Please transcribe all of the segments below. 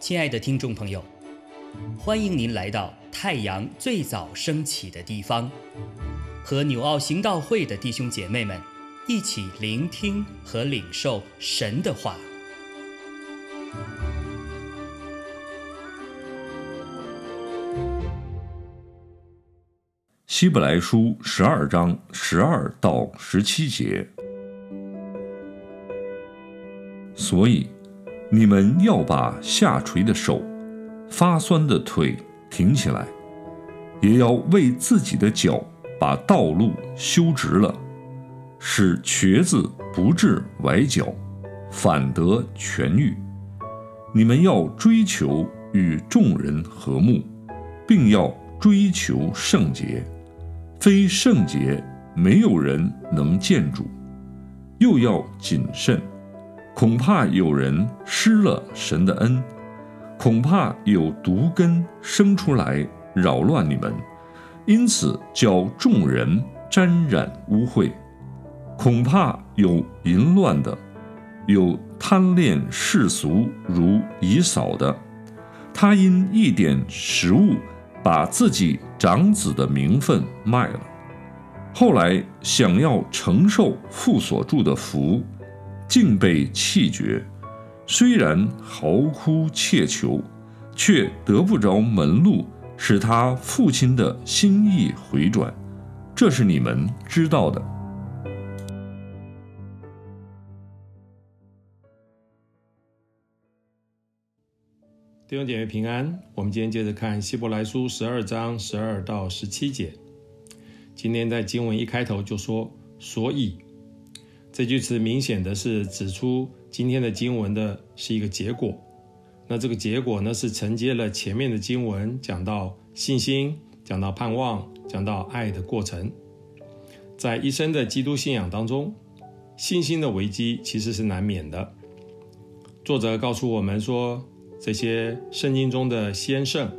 亲爱的听众朋友，欢迎您来到太阳最早升起的地方，和纽奥行道会的弟兄姐妹们一起聆听和领受神的话。希伯来书十二章十二到十七节，所以你们要把下垂的手、发酸的腿挺起来，也要为自己的脚把道路修直了，使瘸子不致崴脚，反得痊愈。你们要追求与众人和睦，并要追求圣洁。非圣洁，没有人能见主；又要谨慎，恐怕有人失了神的恩，恐怕有毒根生出来扰乱你们，因此叫众人沾染污秽；恐怕有淫乱的，有贪恋世俗如以扫的，他因一点食物。把自己长子的名分卖了，后来想要承受父所住的福，竟被弃绝。虽然嚎哭切求，却得不着门路，使他父亲的心意回转。这是你们知道的。弟兄姐妹平安，我们今天接着看希伯来书十二章十二到十七节。今天在经文一开头就说“所以”这句词，明显的是指出今天的经文的是一个结果。那这个结果呢，是承接了前面的经文，讲到信心，讲到盼望，讲到爱的过程。在一生的基督信仰当中，信心的危机其实是难免的。作者告诉我们说。这些圣经中的先圣，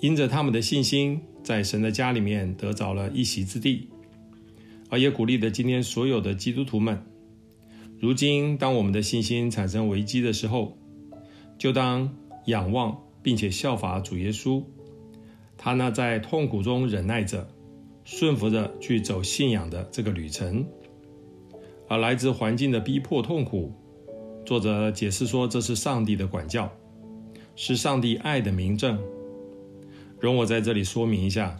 因着他们的信心，在神的家里面得着了一席之地，而也鼓励了今天所有的基督徒们。如今，当我们的信心产生危机的时候，就当仰望并且效法主耶稣，他呢在痛苦中忍耐着，顺服着去走信仰的这个旅程，而来自环境的逼迫痛苦。作者解释说：“这是上帝的管教，是上帝爱的明证。”容我在这里说明一下，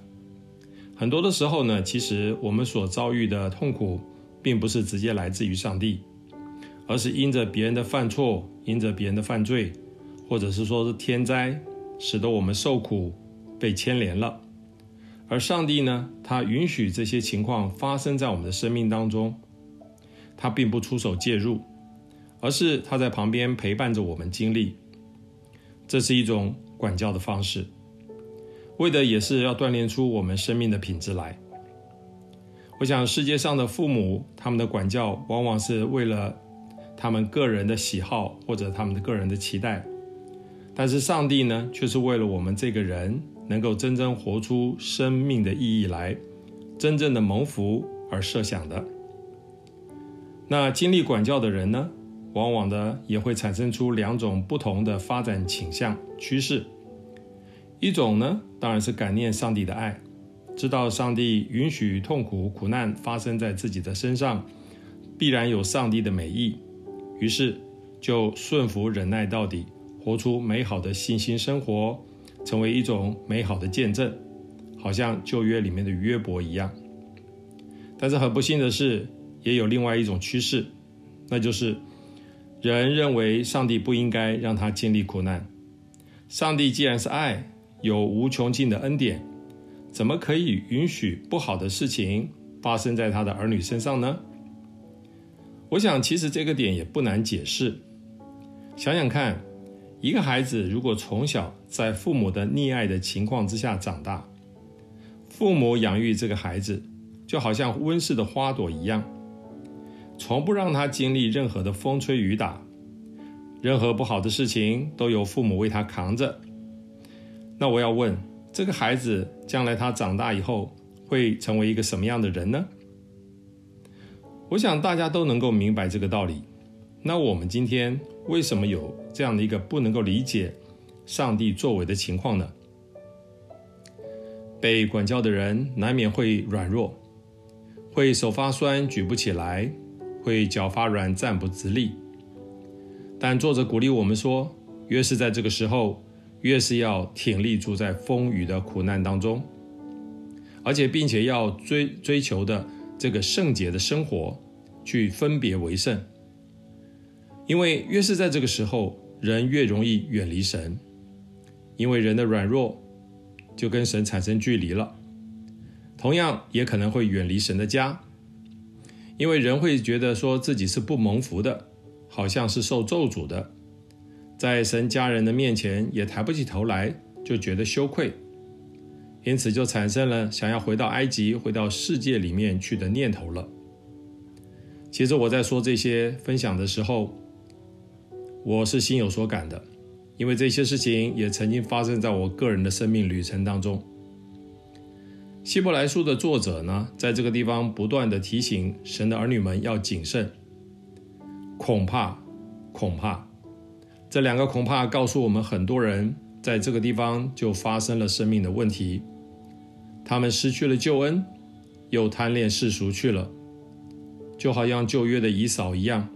很多的时候呢，其实我们所遭遇的痛苦，并不是直接来自于上帝，而是因着别人的犯错，因着别人的犯罪，或者是说是天灾，使得我们受苦、被牵连了。而上帝呢，他允许这些情况发生在我们的生命当中，他并不出手介入。而是他在旁边陪伴着我们经历，这是一种管教的方式，为的也是要锻炼出我们生命的品质来。我想世界上的父母，他们的管教往往是为了他们个人的喜好或者他们的个人的期待，但是上帝呢，却是为了我们这个人能够真正活出生命的意义来，真正的蒙福而设想的。那经历管教的人呢？往往的也会产生出两种不同的发展倾向趋势，一种呢，当然是感念上帝的爱，知道上帝允许痛苦苦难发生在自己的身上，必然有上帝的美意，于是就顺服忍耐到底，活出美好的信心生活，成为一种美好的见证，好像旧约里面的约伯一样。但是很不幸的是，也有另外一种趋势，那就是。人认为上帝不应该让他经历苦难。上帝既然是爱，有无穷尽的恩典，怎么可以允许不好的事情发生在他的儿女身上呢？我想，其实这个点也不难解释。想想看，一个孩子如果从小在父母的溺爱的情况之下长大，父母养育这个孩子，就好像温室的花朵一样。从不让他经历任何的风吹雨打，任何不好的事情都由父母为他扛着。那我要问，这个孩子将来他长大以后会成为一个什么样的人呢？我想大家都能够明白这个道理。那我们今天为什么有这样的一个不能够理解上帝作为的情况呢？被管教的人难免会软弱，会手发酸举不起来，会脚发软站不直立。但作者鼓励我们说，越是在这个时候，越是要挺立住在风雨的苦难当中，而且并且要追追求的这个圣洁的生活，去分别为圣。因为越是在这个时候，人越容易远离神，因为人的软弱就跟神产生距离了。同样，也可能会远离神的家，因为人会觉得说自己是不蒙福的，好像是受咒诅的，在神家人的面前也抬不起头来，就觉得羞愧，因此就产生了想要回到埃及、回到世界里面去的念头了。其实我在说这些分享的时候。我是心有所感的，因为这些事情也曾经发生在我个人的生命旅程当中。希伯来书的作者呢，在这个地方不断的提醒神的儿女们要谨慎，恐怕，恐怕，这两个恐怕告诉我们，很多人在这个地方就发生了生命的问题，他们失去了救恩，又贪恋世俗去了，就好像旧约的姨嫂一样。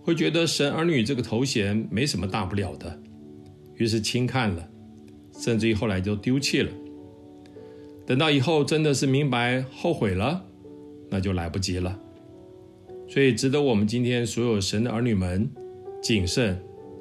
会觉得神儿女这个头衔没什么大不了的，于是轻看了，甚至于后来就丢弃了。等到以后真的是明白后悔了，那就来不及了。所以值得我们今天所有神的儿女们谨慎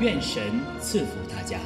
愿神赐福大家。